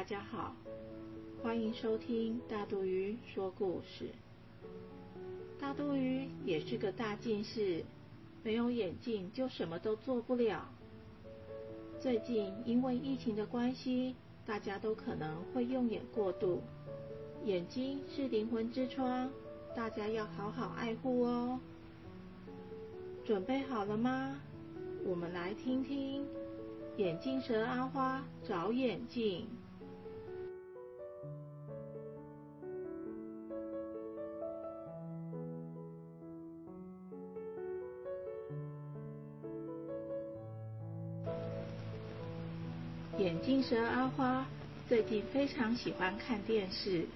大家好，欢迎收听大肚鱼说故事。大肚鱼也是个大近视，没有眼镜就什么都做不了。最近因为疫情的关系，大家都可能会用眼过度。眼睛是灵魂之窗，大家要好好爱护哦。准备好了吗？我们来听听眼镜蛇阿花找眼镜。眼镜蛇阿花最近非常喜欢看电视，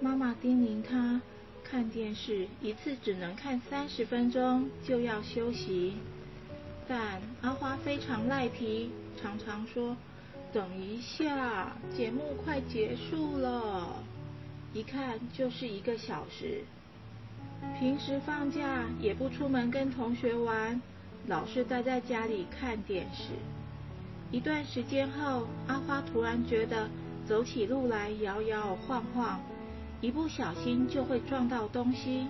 妈妈叮咛她。看电视一次只能看三十分钟，就要休息。但阿花非常赖皮，常常说：“等一下，节目快结束了。”一看就是一个小时。平时放假也不出门跟同学玩，老是待在家里看电视。一段时间后，阿花突然觉得走起路来摇摇晃晃。一不小心就会撞到东西，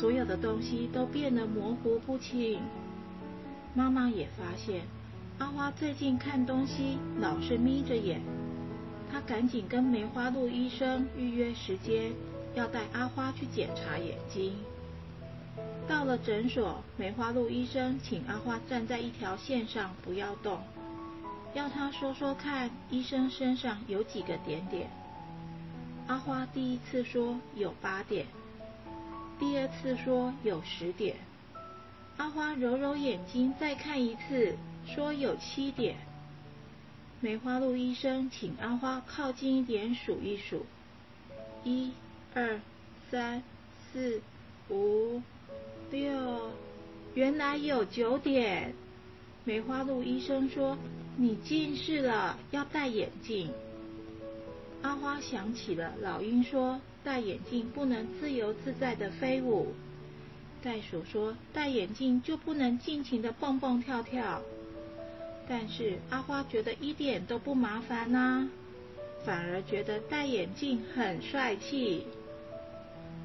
所有的东西都变得模糊不清。妈妈也发现阿花最近看东西老是眯着眼，她赶紧跟梅花鹿医生预约时间，要带阿花去检查眼睛。到了诊所，梅花鹿医生请阿花站在一条线上不要动，要他说说看医生身上有几个点点。阿花第一次说有八点，第二次说有十点。阿花揉揉眼睛再看一次，说有七点。梅花鹿医生请阿花靠近一点数一数，一、二、三、四、五、六，原来有九点。梅花鹿医生说：“你近视了，要戴眼镜。”阿花想起了老鹰说戴眼镜不能自由自在的飞舞，袋鼠说戴眼镜就不能尽情的蹦蹦跳跳。但是阿花觉得一点都不麻烦呐，反而觉得戴眼镜很帅气。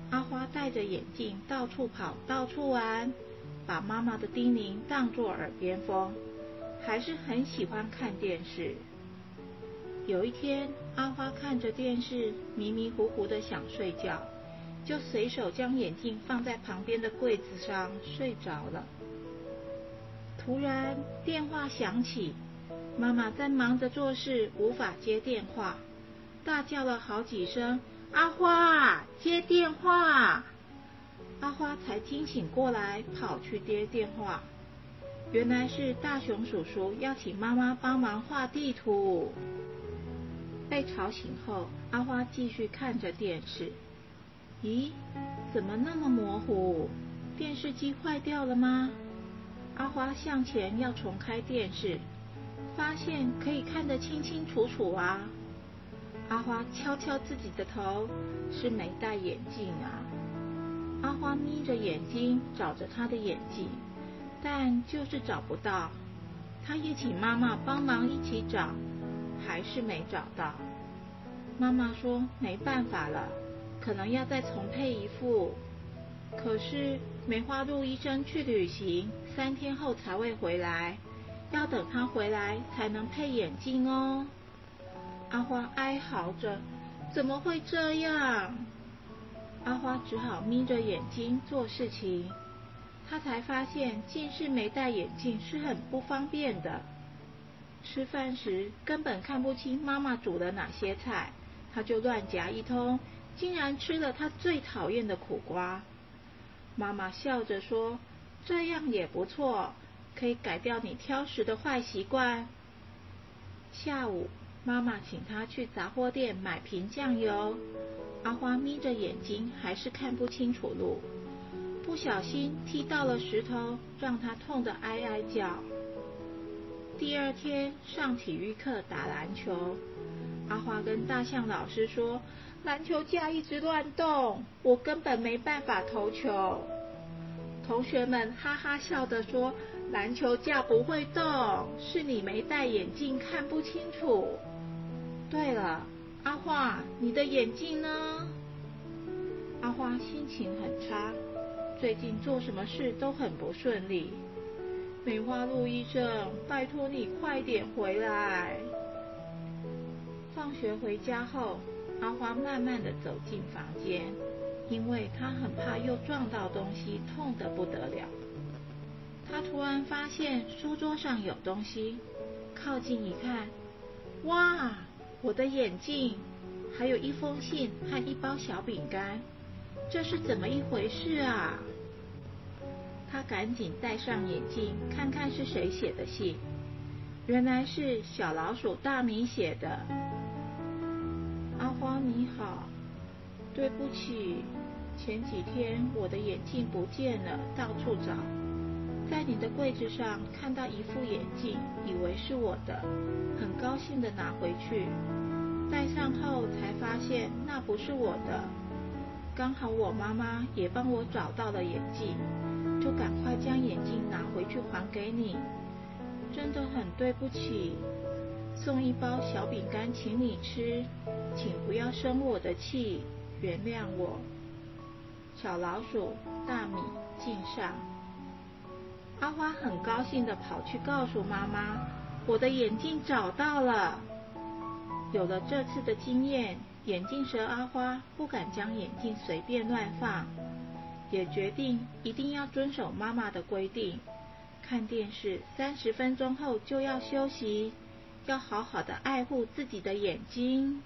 阿花戴着眼镜到处跑，到处玩，把妈妈的叮咛当作耳边风，还是很喜欢看电视。有一天，阿花看着电视，迷迷糊糊的想睡觉，就随手将眼镜放在旁边的柜子上睡着了。突然电话响起，妈妈在忙着做事，无法接电话，大叫了好几声：“阿花，接电话！”阿花才惊醒过来，跑去接电话。原来是大熊叔叔要请妈妈帮忙画地图。被吵醒后，阿花继续看着电视。咦，怎么那么模糊？电视机坏掉了吗？阿花向前要重开电视，发现可以看得清清楚楚啊！阿花敲敲自己的头，是没戴眼镜啊！眯着眼睛找着他的眼镜，但就是找不到。他也请妈妈帮忙一起找。还是没找到，妈妈说没办法了，可能要再重配一副。可是梅花鹿医生去旅行，三天后才会回来，要等他回来才能配眼镜哦。阿花哀嚎着，怎么会这样？阿花只好眯着眼睛做事情，她才发现近视没戴眼镜是很不方便的。吃饭时根本看不清妈妈煮了哪些菜，他就乱夹一通，竟然吃了他最讨厌的苦瓜。妈妈笑着说：“这样也不错，可以改掉你挑食的坏习惯。”下午，妈妈请他去杂货店买瓶酱油。阿花眯着眼睛，还是看不清楚路，不小心踢到了石头，让他痛得哀哀叫。第二天上体育课打篮球，阿花跟大象老师说：“篮球架一直乱动，我根本没办法投球。”同学们哈哈笑的说：“篮球架不会动，是你没戴眼镜看不清楚。”对了，阿花，你的眼镜呢？阿花心情很差，最近做什么事都很不顺利。梅花鹿医生，拜托你快点回来。放学回家后，阿花慢慢的走进房间，因为她很怕又撞到东西，痛得不得了。她突然发现书桌上有东西，靠近一看，哇，我的眼镜，还有一封信和一包小饼干，这是怎么一回事啊？他赶紧戴上眼镜，看看是谁写的信。原来是小老鼠大米写的。阿花你好，对不起，前几天我的眼镜不见了，到处找，在你的柜子上看到一副眼镜，以为是我的，很高兴的拿回去，戴上后才发现那不是我的。刚好我妈妈也帮我找到了眼镜。就赶快将眼镜拿回去还给你，真的很对不起。送一包小饼干请你吃，请不要生我的气，原谅我。小老鼠大米敬上。阿花很高兴的跑去告诉妈妈，我的眼镜找到了。有了这次的经验，眼镜蛇阿花不敢将眼镜随便乱放。也决定一定要遵守妈妈的规定，看电视三十分钟后就要休息，要好好的爱护自己的眼睛。